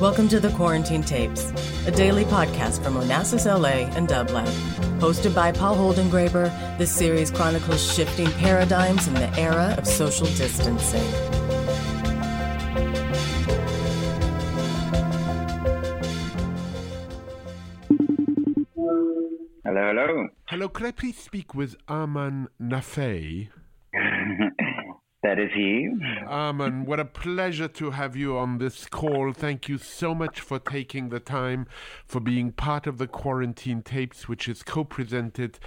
Welcome to the Quarantine Tapes, a daily podcast from Onassis LA and Dublab. Hosted by Paul Holdengraber, this series chronicles shifting paradigms in the era of social distancing. Hello. Could I please speak with Arman Naféei? That is he. Arman, what a pleasure to have you on this call. Thank you so much for taking the time, for being part of the Quarantine Tapes, which is co presented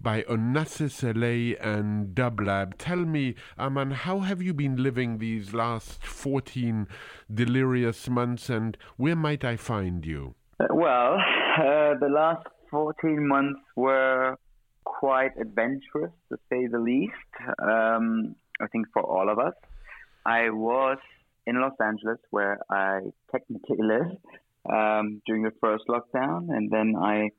by Onassis LA and Dublab. Tell me, Arman, how have you been living these last 14 delirious months and where might I find you? Well, uh, the last 14 months were quite adventurous, to say the least. Um, I think for all of us. I was in Los Angeles, where I technically live, um, during the first lockdown, and then I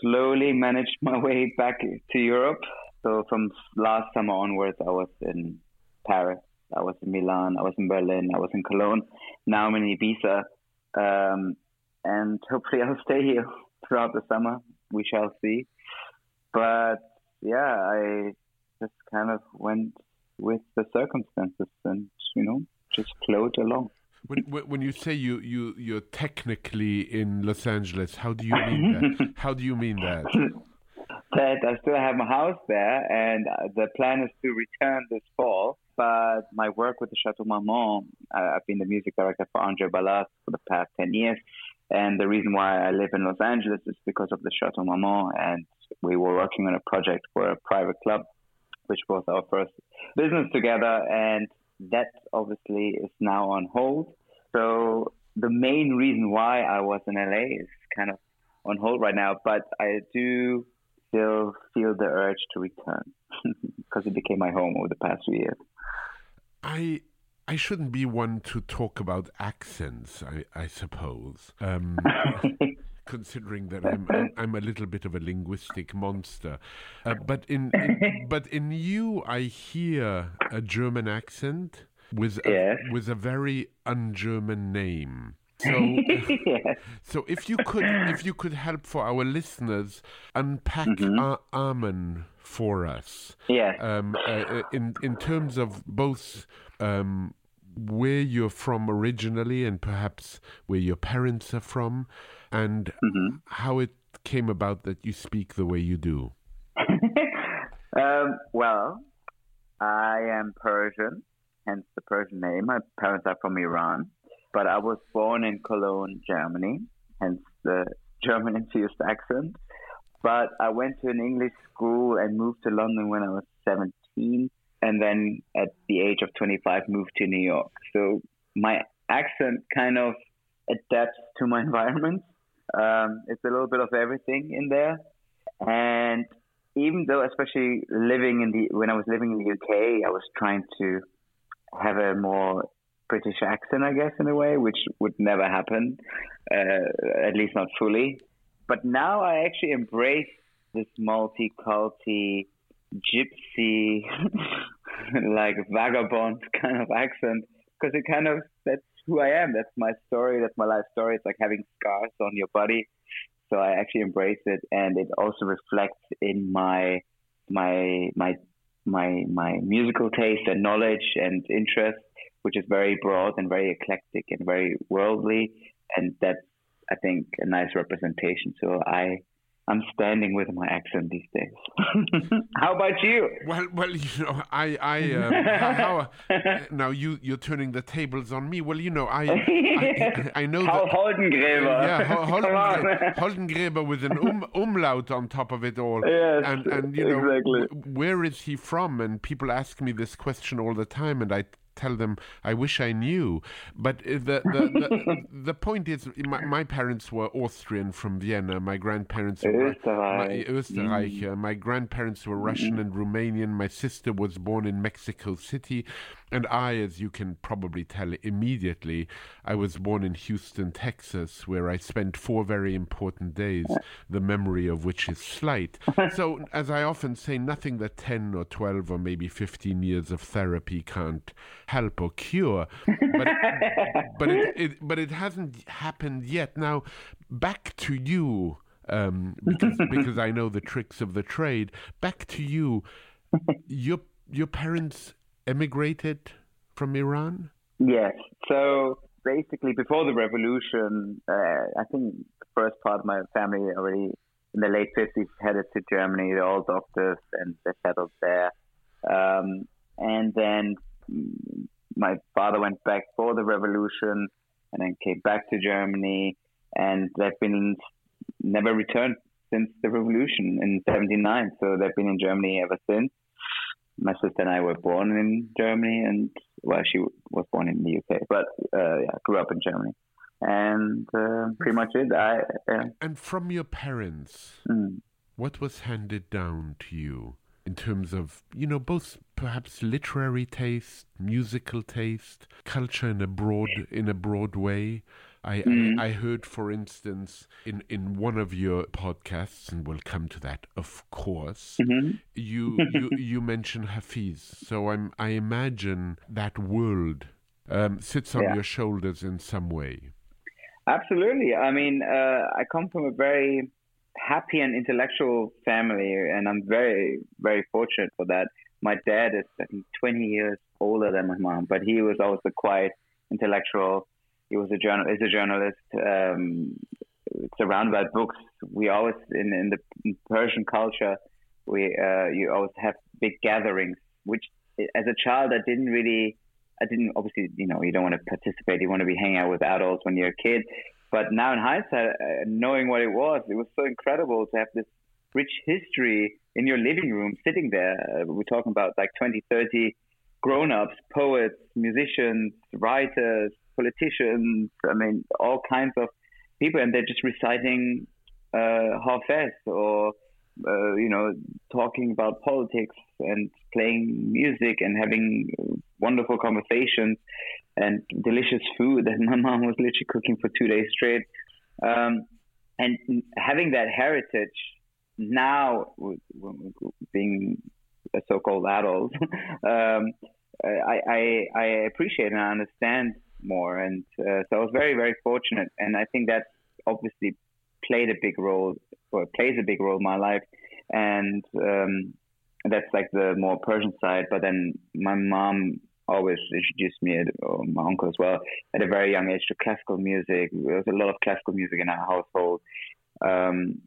slowly managed my way back to Europe. So from last summer onwards, I was in Paris, I was in Milan, I was in Berlin, I was in Cologne. Now I'm in Ibiza, um, and hopefully I'll stay here throughout the summer. We shall see. But yeah, I just kind of went with the circumstances and you know just flowed along. When, when you say you, you, you're technically in Los Angeles, how do you mean that? how do you mean that? that I still have my house there, and uh, the plan is to return this fall. But my work with the Chateau Marmont, I- I've been the music director for Andre Balazs for the past 10 years. And the reason why I live in Los Angeles is because of the Chateau Marmont. And we were working on a project for a private club, which was our first business together. And that obviously is now on hold. So the main reason why I was in LA is kind of on hold right now. But I do still feel the urge to return because it became my home over the past few years. I I shouldn't be one to talk about accents, I, I suppose. Um, considering that I'm, I'm a little bit of a linguistic monster, uh, but in, in but in you I hear a German accent with a, Yes. with a very un-German name. So yes. so if you could if you could help for our listeners unpack Ar- Armen for us Yes. um, uh, uh, in in terms of both um, where you're from originally and perhaps where your parents are from, and how it came about that you speak the way you do. um, well, I am Persian, hence the Persian name. My parents are from Iran, but I was born in Cologne, Germany, hence the German infused accent. But I went to an English school and moved to London when I was 17, and then at the age of 25 moved to New York. So my accent kind of adapts to my environment. Um, it's a little bit of everything in there, and even though, especially living in the when I was living in the UK, I was trying to have a more British accent, I guess, in a way, which would never happen, uh, at least not fully. But now I actually embrace this multi-culti, gypsy, like vagabond kind of accent because it kind of that's who I am. That's my story. That's my life story. It's like having scars on your body. So I actually embrace it, and it also reflects in my my my my my musical taste and knowledge and interest, which is very broad and very eclectic and very worldly, and that's I think a nice representation. So I I'm standing with my accent these days. How about you? Well, well, you know, I, I, um, how, how, now you, you're turning the tables on me. Well, you know, I, I, I know Paul that. Holdengräber. Yeah, Ho-. Holdengräber, Holdengräber with an um, umlaut on top of it all. Yes, and and you know, exactly. where is he from? And people ask me this question all the time, and I tell them I wish I knew. But uh, the the, the, the point is, my, my parents were Austrian from Vienna. My grandparents were my, Österreich. Österreich. uh, My grandparents were Russian and Romanian. My sister was born in Mexico City. And I, as you can probably tell immediately, I was born in Houston, Texas, where I spent four very important days, the memory of which is slight. so, as I often say, nothing that 10 or 12 or maybe 15 years of therapy can't help or cure. But, but, it, it, but it hasn't happened yet. Now, back to you. Um, because, because I know the tricks of the trade. Back to you. Your your parents emigrated from Iran? Yes. So basically, before the revolution, uh, I think the first part of my family already in the late 50s headed to Germany. They're all doctors and they settled there. Um, and then my father went back for the revolution and then came back to Germany. And they've been never returned since the revolution in 79. So they've been in Germany ever since my sister and I were born in Germany, and well, she was born in the UK, but uh, yeah, grew up in Germany, and uh, pretty much it. I uh, and from your parents, mm. what was handed down to you in terms of you know both perhaps literary taste, musical taste, culture in a broad in a broad way? I, mm. I, I heard, for instance, in in one of your podcasts, and we'll come to that, of course. Mm-hmm. You you you mention Hafiz, so I'm I imagine that world um, sits on yeah. your shoulders in some way. Absolutely. I mean, uh, I come from a very happy and intellectual family, and I'm very very fortunate for that. My dad is I think 20 years older than my mom, but he was always a quiet intellectual he was a journal is a journalist um, surrounded by books. We always in, in the Persian culture we uh, you always have big gatherings, which as a child I didn't really I didn't obviously you know you don't want to participate. You want to be hanging out with adults when you're a kid. But now in hindsight, uh, knowing what it was, it was so incredible to have this rich history in your living room sitting there. Uh, we're talking about like 20, 30 grown-ups, poets, musicians, writers, politicians, I mean, all kinds of people, and they're just reciting uh, Hafez or, uh, you know, talking about politics and playing music and having wonderful conversations and delicious food that my mom was literally cooking for two days straight. Um, and having that heritage now, being a so-called adult, um, I, I, I appreciate and I understand more. And uh, so I was very, very fortunate. And I think that obviously played a big role, or plays a big role in my life. And um, that's like the more Persian side. But then my mom always introduced me, or my uncle as well, at a very young age to classical music. There was a lot of classical music in our household. Um,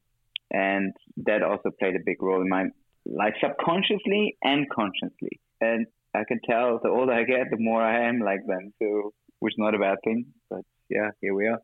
and that also played a big role in my life subconsciously and consciously. And I can tell the older I get, the more I am like them. So which is not a bad thing. But yeah, here we are.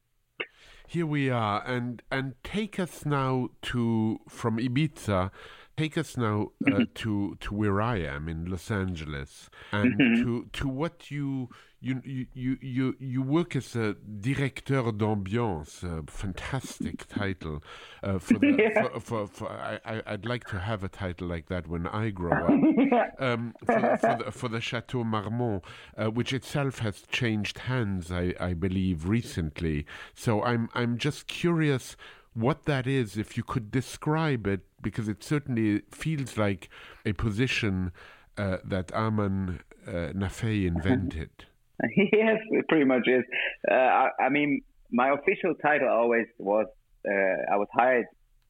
Here we are, and and take us now to from Ibiza. Take us now uh, to to where I am in Los Angeles, and mm-hmm. to to what you you you you you work as a directeur d'ambiance, a fantastic title. Uh, for, the, yeah. for, for, for, I, I'd like to have a title like that when I grow up. um, for, for, the, for the Chateau Marmont, uh, which itself has changed hands, I, I believe, recently. So I'm I'm just curious what that is, if you could describe it, because it certainly feels like a position uh, that Arman uh, Naféei invented. yes, it pretty much is. Uh, I, I, mean, my official title always was uh, I was hired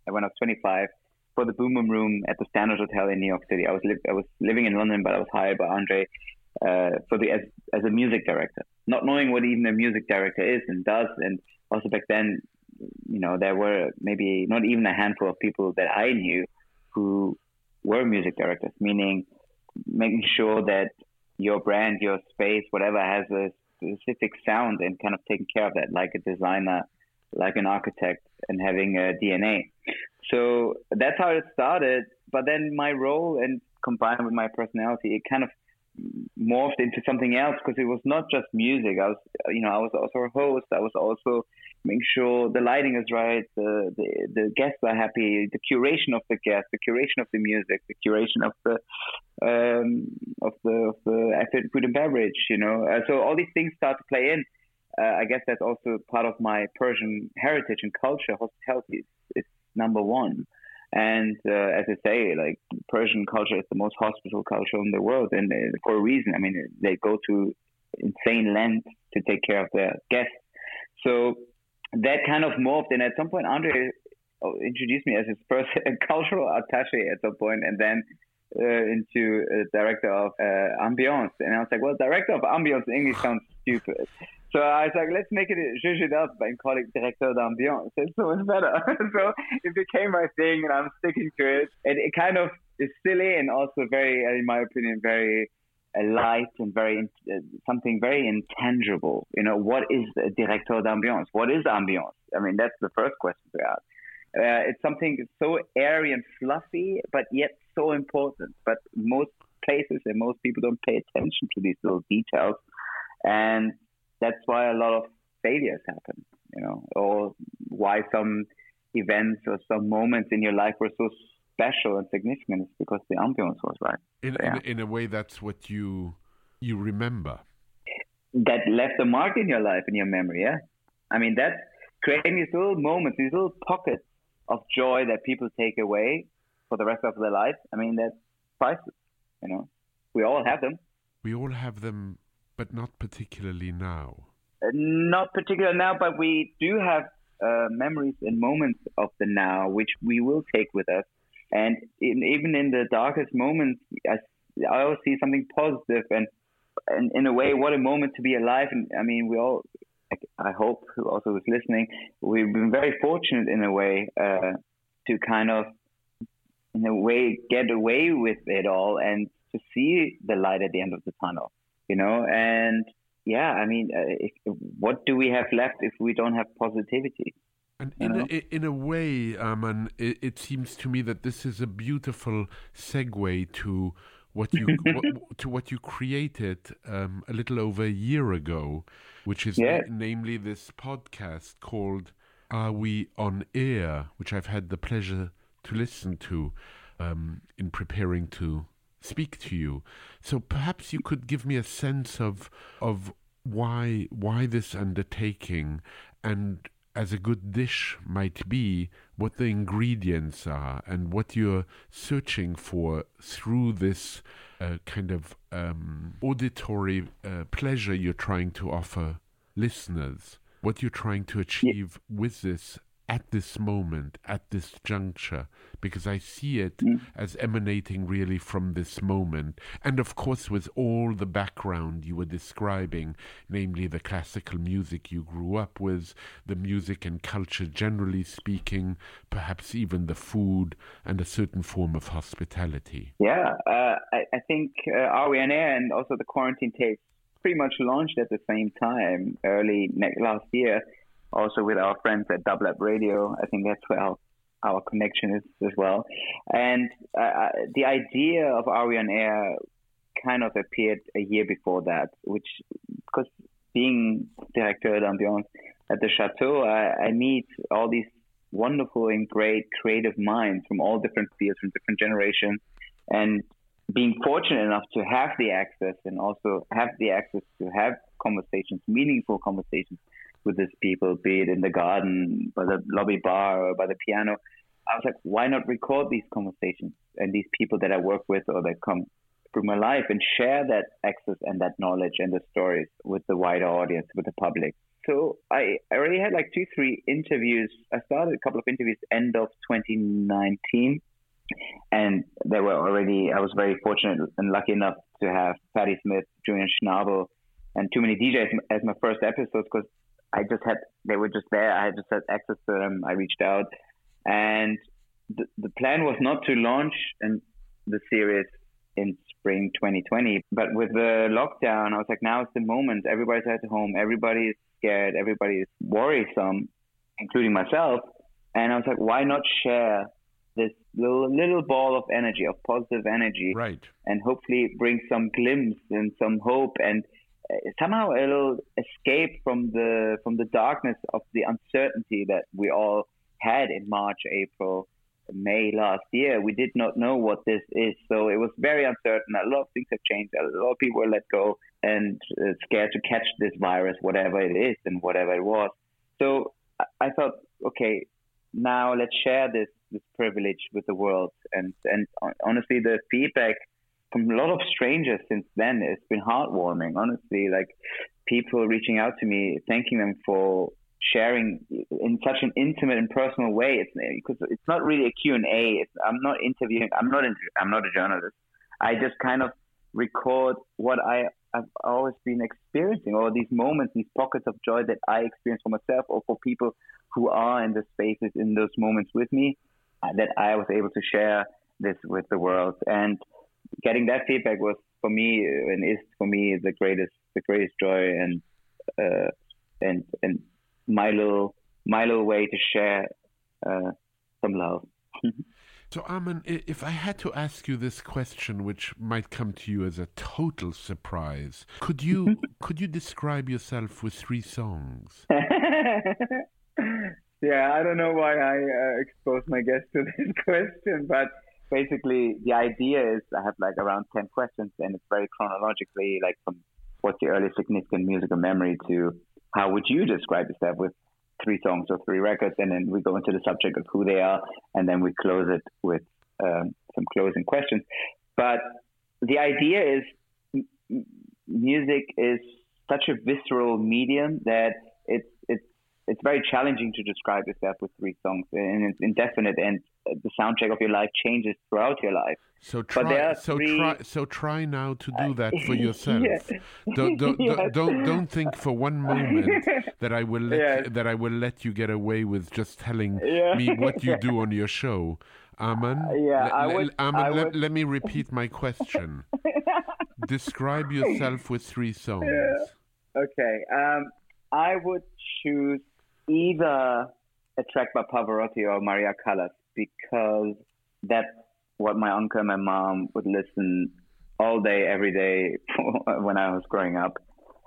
when I was 25 for the Boom Boom Room at the Standard Hotel in New York City. I was li- I was living in London, but I was hired by Andre uh, for the as as a music director, not knowing what even a music director is and does. And also back then, you know, there were maybe not even a handful of people that I knew who were music directors, meaning making sure that your brand, your space, whatever has a specific sound and kind of taking care of that, like a designer, like an architect, and having a DNA. So that's how it started. But then my role and combined with my personality, it kind of morphed into something else because it was not just music. I was, you know, I was also a host. I was also make sure the lighting is right, the, the, the guests are happy, the curation of the guests, the curation of the music, the curation of the um, of the of the food and beverage. You know, uh, so all these things start to play in. Uh, I guess that's also part of my Persian heritage and culture. Hospitality is, is number one. And uh, as I say, like Persian culture is the most hospitable culture in the world, and uh, for a reason. I mean, they go to insane lengths to take care of their guests. So that kind of morphed, and at some point, Andre uh, introduced me as his first cultural attaché at some point, and then uh, into director of uh, ambiance. And I was like, well, director of ambiance in English sounds stupid. So I was like, let's make it Juge up and call it directeur d'ambiance. It's so much better. so it became my thing, and I'm sticking to it. And it kind of is silly and also very, in my opinion, very uh, light and very uh, something very intangible. You know, what is directeur d'ambiance? What is ambiance? I mean, that's the first question to ask. Uh, it's something so airy and fluffy, but yet so important. But most places and most people don't pay attention to these little details, and that's why a lot of failures happen. You know, or why some events or some moments in your life were so special and significant is because the ambience was right. In, so, yeah. in, in a way, that's what you you remember. That left a mark in your life, in your memory. Yeah, I mean that's creating these little moments, these little pockets of joy that people take away for the rest of their life. I mean that's priceless. You know, we all have them. We all have them, but not particularly now. Uh, not particularly now, but we do have uh, memories and moments of the now, which we will take with us and in, even in the darkest moments, I, I always see something positive and, and in a way, what a moment to be alive. And I mean, we all, I hope who also was listening, we've been very fortunate in a way uh, to kind of, in a way, get away with it all and to see the light at the end of the tunnel, you know? And yeah, I mean, uh, if, what do we have left if we don't have positivity? And in a, in a way, Arman, it, it, seems to me that this is a beautiful segue to what you what, to what you created um, a little over a year ago, which is yeah. na- namely this podcast called "Are We on Air," which I've had the pleasure to listen to um, in preparing to speak to you. So perhaps you could give me a sense of of why why this undertaking and as a good dish might be, what the ingredients are, and what you're searching for through this uh, kind of um, auditory uh, pleasure you're trying to offer listeners, what you're trying to achieve with this at this moment, at this juncture, because I see it mm. as emanating really from this moment. And of course, with all the background you were describing, namely the classical music you grew up with, the music and culture generally speaking, perhaps even the food and a certain form of hospitality. Yeah, uh, I, I, think uh, RWNA and also the quarantine tapes pretty much launched at the same time, early last year also with our friends at Dublab Radio. I think that's where our, our connection is as well. And uh, uh the idea of We on Air kind of appeared a year before that, which, because being director d'ambiance at the Chateau, I, I meet all these wonderful and great creative minds from all different fields, from different generations. And being fortunate enough to have the access and also have the access to have conversations, meaningful conversations with these people, be it in the garden, by the lobby bar, or by the piano. I was like, why not record these conversations and these people that I work with or that come through my life and share that access and that knowledge and the stories with the wider audience, with the public. So I, I already had like two, three interviews. I started a couple of interviews end of 2019. And they were already, I was very fortunate and lucky enough to have Patti Smith, Julian Schnabel, and too many DJs as my first episodes because I just had they were just there. I just had access to them. I reached out, and the, the plan was not to launch in the series in spring 2020, but with the lockdown, I was like, now is the moment. Everybody's at home. Everybody is scared. Everybody is worrisome, including myself. And I was like, why not share this little, little ball of energy, of positive energy, right? And hopefully bring some glimpse and some hope and somehow little escape from the from the darkness of the uncertainty that we all had in March, April, May last year. We did not know what this is, so it was very uncertain. A lot of things have changed. A lot of people were let go and uh, scared to catch this virus, whatever it is and whatever it was. So I thought, okay, now let's share this this privilege with the world. And and honestly, the feedback from a lot of strangers since then it's been heartwarming. Honestly, like people reaching out to me, thanking them for sharing in such an intimate and personal way. It's because it's not really a Q and A. I'm not interviewing. I'm not. I'm not a journalist. I just kind of record what I I've always been experiencing, or these moments, these pockets of joy that I experience for myself, or for people who are in the spaces in those moments with me, uh, that I was able to share this with the world. And getting that feedback was for me and is for me the greatest the greatest joy and uh, and and my little my little way to share uh, some love. So, Arman, if I had to ask you this question, which might come to you as a total surprise, could you could you describe yourself with three songs? yeah, I don't know why I uh, exposed my guest to this question, but basically the idea is I have like around ten questions, and it's very chronologically, like from what's your earliest significant musical memory to how would you describe yourself with three songs or three records, and then we go into the subject of who they are, and then we close it with um, some closing questions. But the idea is m- music is such a visceral medium that it's it's very challenging to describe yourself with three songs, and it's indefinite, and the soundtrack of your life changes throughout your life. So try, so three... try, so try now to do that for yourself. yeah. Don't don't, yes. don't, don't don't think for one moment that I will let yes. that I will let you get away with just telling yeah. me what you do on your show. Arman, uh, yeah, I would, I would... Let, me repeat my question. Describe yourself with three songs. Okay, um, I would choose either a track by Pavarotti or Maria Callas because that's what my uncle and my mom would listen all day, every day when I was growing up.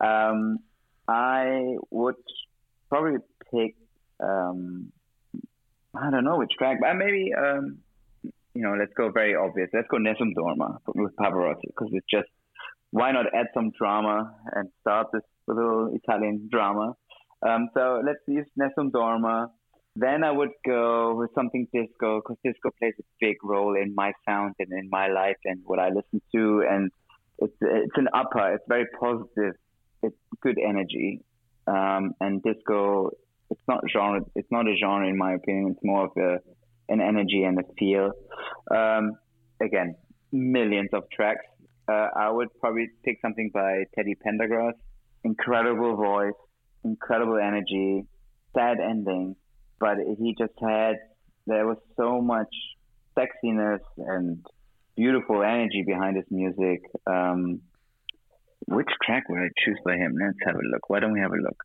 Um, I would probably pick, um, I don't know which track, but maybe, um, you know, let's go very obvious. Let's go Nessun Dorma with Pavarotti because it's just, why not add some drama and start this little Italian drama? Um, so let's use Nessun Dorma. Then I would go with something disco because disco plays a big role in my sound and in my life and what I listen to. And it's it's an upper. It's very positive. It's good energy. Um, and disco, it's not genre. It's not a genre in my opinion. It's more of a an energy and a feel. Um, again, millions of tracks. Uh, I would probably pick something by Teddy Pendergrass. Incredible voice, incredible energy, sad ending but he just had there was so much sexiness and beautiful energy behind his music. Um, which track would I choose by him? Let's have a look. Why don't we have a look?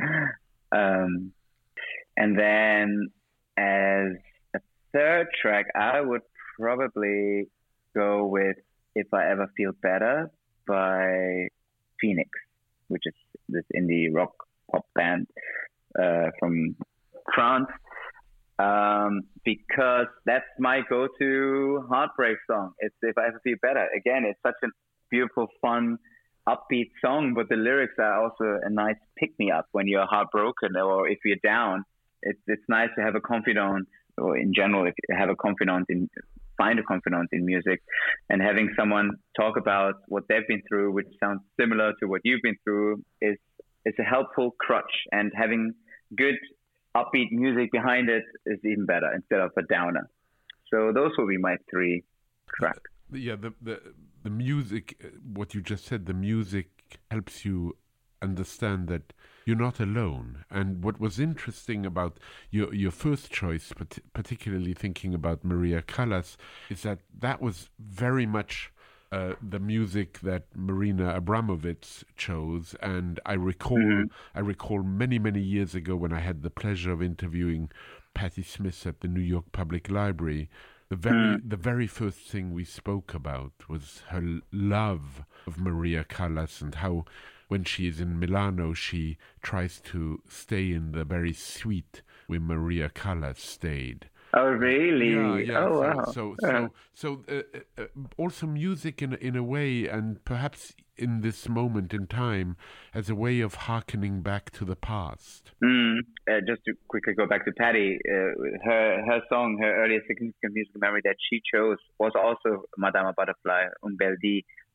um, and then as a third track, I would probably go with If I Ever Feel Better by Phoenix, which is this indie rock pop band uh, from France um, because that's my go-to heartbreak song. It's if I ever feel better. Again, it's such a beautiful, fun, upbeat song, but the lyrics are also a nice pick-me-up when you're heartbroken or if you're down. It's it's nice to have a confidant, or in general, if you have a confidant in find a confidant in music, and having someone talk about what they've been through, which sounds similar to what you've been through, is is a helpful crutch. And having good upbeat music behind it is even better instead of a downer. So those will be my three tracks. Yeah, the the the music, what you just said, the music helps you understand that you're not alone. And what was interesting about your your first choice, particularly thinking about Maria Callas, is that that was very much uh, the music that Marina Abramovic chose, and I recall mm-hmm. I recall many many years ago when I had the pleasure of interviewing Patti Smith at the New York Public Library. the very mm. the very first thing we spoke about was her love of Maria Callas and how when she is in Milano she tries to stay in the very suite where Maria Callas stayed. Oh really? Yeah, yeah. Oh so, wow. So so so, uh, uh, uh, also music in in a way, and perhaps in this moment in time, as a way of harkening back to the past. Mm, uh, just to quickly go back to Patti, uh, her her song, her earliest significant musical memory that she chose was also Madama Butterfly, Un bel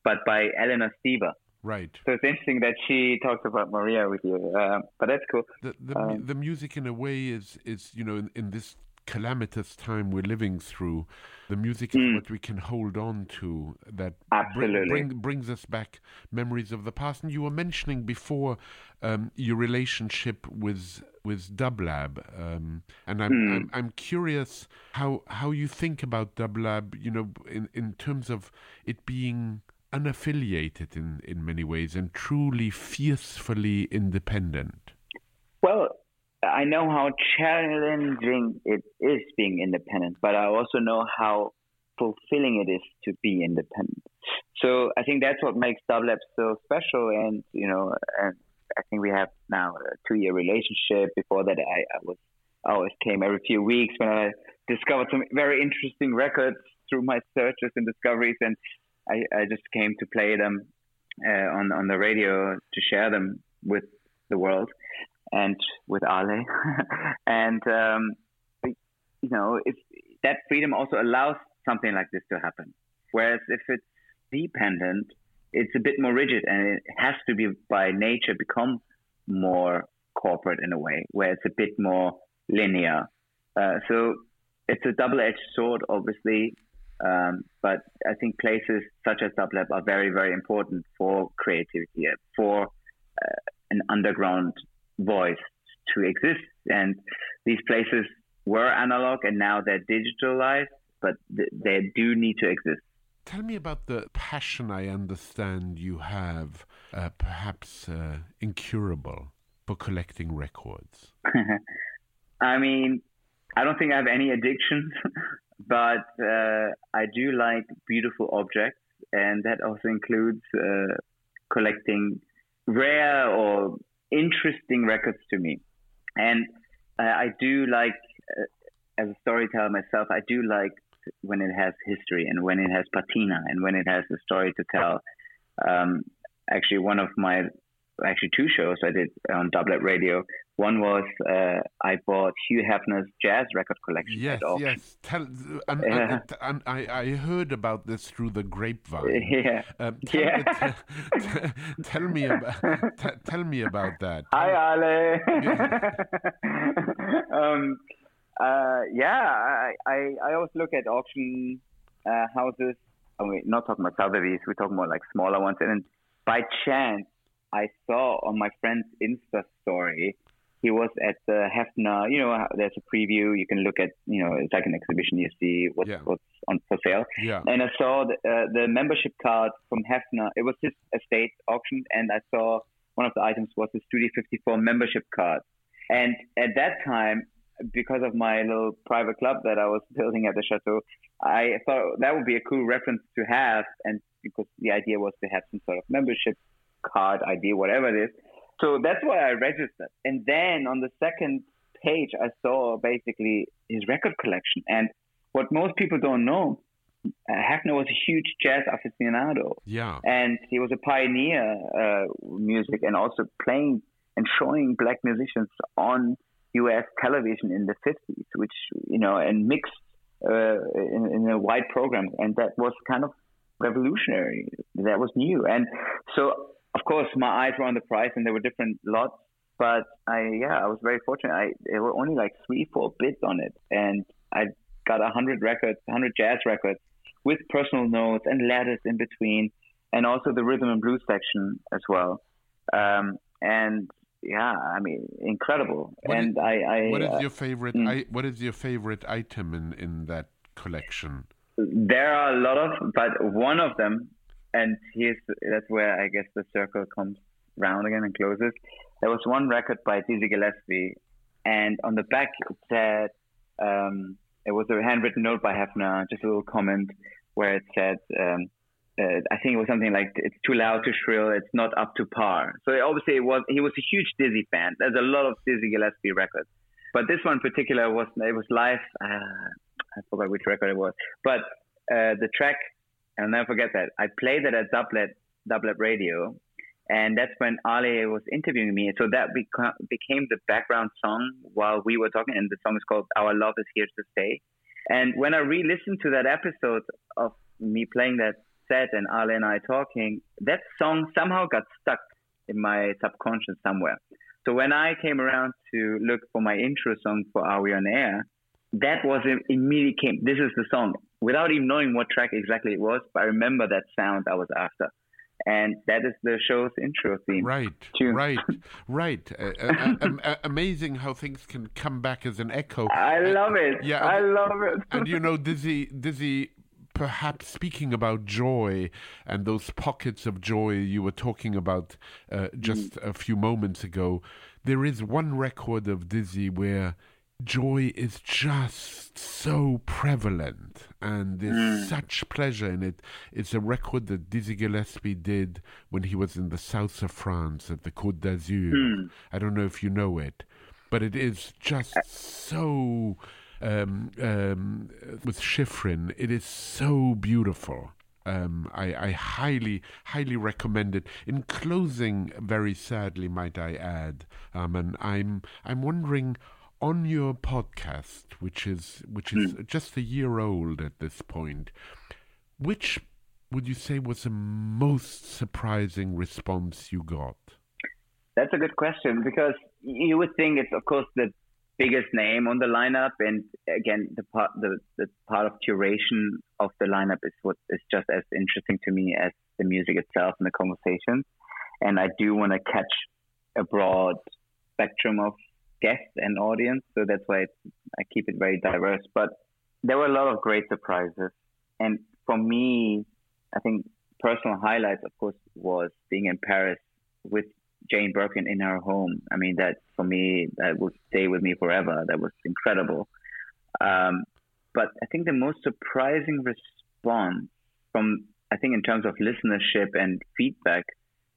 but by Eleanor Steber. Right. So it's interesting that she talks about Maria with you, uh, but that's cool. The the, um, the music, in a way, is is you know in, in this calamitous time we're living through, the music is mm. what we can hold on to that. Bring, bring, brings us back memories of the past. And you were mentioning before um, your relationship with with Dublab, um, and I'm, mm. I'm, I'm curious how how you think about Dublab. You know, in in terms of it being unaffiliated in in many ways and truly fiercely independent. Well, I know how challenging it is being independent, but I also know how fulfilling it is to be independent. So I think that's what makes Dublab so special. And you know, and I think we have now a two-year relationship. Before that, I, I was I always came every few weeks when I discovered some very interesting records through my searches and discoveries, and I, I just came to play them uh, on on the radio to share them with the world and with Ale. and, um, you know, if that freedom also allows something like this to happen. Whereas if it's dependent, it's a bit more rigid and it has to be by nature become more corporate in a way, where it's a bit more linear. Uh, so it's a double edged sword, obviously. Um, but I think places such as Dublab are very, very important for creativity, for uh, an underground voice to exist. And these places were analog and now they're digitalized, but th- they do need to exist. Tell me about the passion I understand you have, uh, perhaps uh, incurable, for collecting records. I mean, I don't think I have any addictions, but uh, I do like beautiful objects, and that also includes uh, collecting rare or interesting records to me. And uh, I do like, uh, as a storyteller myself, I do like when it has history and when it has patina and when it has a story to tell. Um, actually, one of my, actually two shows I did on Dublab Radio one was uh, I bought Hugh Hefner's jazz record collection. Yes, yes. Tell, and, and, and, I, I heard about this through the grapevine. Yeah, um, tell, yeah. T- tell me about t- tell me about that. Hi, Ale. um, uh, yeah, I, I I always look at auction uh, houses. I mean, not talking about Sotheby's. We're talking more like smaller ones. And by chance, I saw on my friend's Insta story he was at the Hefner. You know, there's a preview. You can look at. You know, it's like an exhibition. You see what's, yeah. what's on for sale. Yeah. And I saw the, uh, the membership card from Hefner. It was his estate auction, and I saw one of the items was the Studio 54 membership card. And at that time, because of my little private club that I was building at the chateau, I thought that would be a cool reference to have. And because the idea was to have some sort of membership card idea, whatever it is. So that's why I registered. And then on the second page, I saw basically his record collection. And what most people don't know, uh, Hefner was a huge jazz aficionado. Yeah. And he was a pioneer uh, music and also playing and showing black musicians on U.S. television in the 50s, which, you know, and mixed uh, in, in a wide program. And that was kind of revolutionary. That was new. And so course, my eyes were on the price, and there were different lots. But I, yeah, I was very fortunate. I there were only like three, four bids on it, and I got a hundred records, hundred jazz records with personal notes and letters in between, and also the rhythm and blues section as well. Um, and yeah, I mean, incredible. What and is, I, I, what is uh, your favorite? mm. I, what is your favorite item in in that collection? There are a lot of, but one of them and here's that's where I guess the circle comes round again and closes. There was one record by Dizzy Gillespie, and on the back it said um, it was a handwritten note by Hefner, just a little comment where it said, um, uh, I think it was something like, "It's too loud, too shrill. It's not up to par." So obviously, it was he was a huge Dizzy fan. There's a lot of Dizzy Gillespie records, but this one in particular was it was live. Uh, I forgot which record it was, but uh, the track, I'll never forget that. I played it at Dublab Dublab Radio, and that's when Ali was interviewing me. So that beca- became the background song while we were talking, and the song is called "Our Love Is Here to Stay." And when I re-listened to that episode of me playing that set and Ali and I talking, that song somehow got stuck in my subconscious somewhere. So when I came around to look for my intro song for Are We On Air, that was immediately came. This is the song without even knowing what track exactly it was, but I remember that sound I was after. And that is the show's intro theme. Right, tune. right, right. Uh, uh, uh, uh, amazing how things can come back as an echo. I love it. Yeah, I love it. and you know, Dizzy, Dizzy perhaps speaking about joy and those pockets of joy you were talking about uh, just mm. a few moments ago, there is one record of Dizzy where joy is just so prevalent and there's mm. such pleasure in it. It's a record that Dizzy Gillespie did when he was in the south of France at the Côte d'Azur. Mm. I don't know if you know it, but it is just uh, so. Um, um, with Schifrin, it is so beautiful. Um, I, I, highly, highly recommend it. In closing, very sadly, might I add, um, and I'm, I'm wondering on your podcast, which is which is mm. just a year old at this point, which would you say was the most surprising response you got? That's a good question because you would think it's of course the biggest name on the lineup, and again the part the, the part of curation of the lineup is what is just as interesting to me as the music itself and the conversation. And I do want to catch a broad spectrum of guests and audience. So that's why I keep it very diverse. But there were a lot of great surprises. And for me, I think personal highlights, of course, was being in Paris with Jane Birkin in her home. I mean, that for me, that would stay with me forever. That was incredible. Um, but I think the most surprising response from, I think, in terms of listenership and feedback,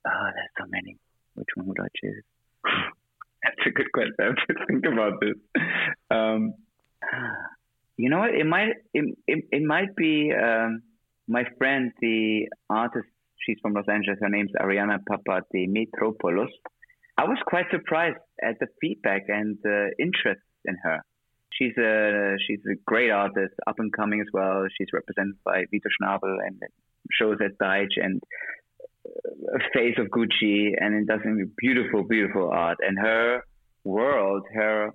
oh, there's so many. Which one would I choose? That's a good question. I have to think about this. Um, you know what? It might it, it, it might be um, my friend, the artist. She's from Los Angeles. Her name's Ariana Papademetropoulos. I was quite surprised at the feedback and interest in her. She's a she's a great artist, up and coming as well. She's represented by Vito Schnabel and shows at Deitch and face of Gucci and it does beautiful, beautiful art. And her world, her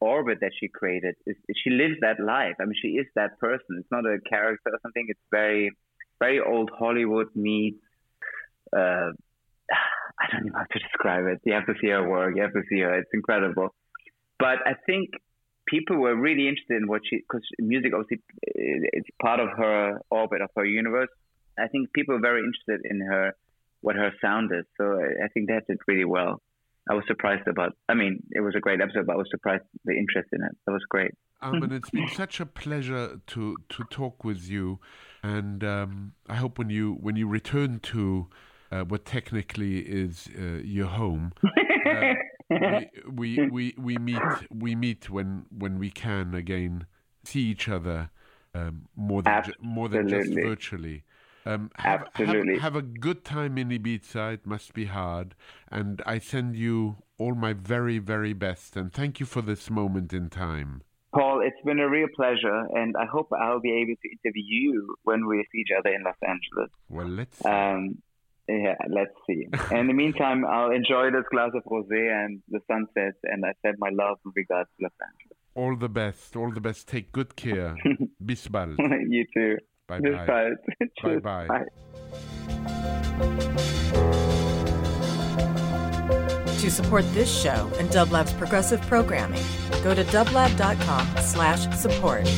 orbit that she created, is, she lives that life. I mean, she is that person. It's not a character or something. It's very, very old Hollywood meets. Uh, I don't know how to describe it. You have to see her work. You have to see her. It's incredible. But I think people were really interested in what she, because music obviously it's part of her orbit of her universe. I think people are very interested in her what her sound is. So I, I think that did really well. I was surprised about. I mean, it was a great episode, but I was surprised the interest in it. That was great. Um, and it's been such a pleasure to to talk with you, and um, I hope when you when you return to uh, what technically is uh, your home, uh, we, we, we we meet we meet when when we can again see each other um, more than ju- more than just virtually. Um, have, Absolutely. Have, have, a good time in Ibiza. It must be hard. And I send you all my very, very best. And thank you for this moment in time. Paul, it's been a real pleasure. And I hope I'll be able to interview you when we see each other in Los Angeles. Well, let's see. Um, yeah, let's see. in the meantime, I'll enjoy this glass of rosé and the sunset. And I send my love and regards to Los Angeles. All the best. All the best. Take good care. Bis bald. you too. Bye bye. Bye bye. Bye. To support this show and Dublab's progressive programming, go to dublab.com slash support.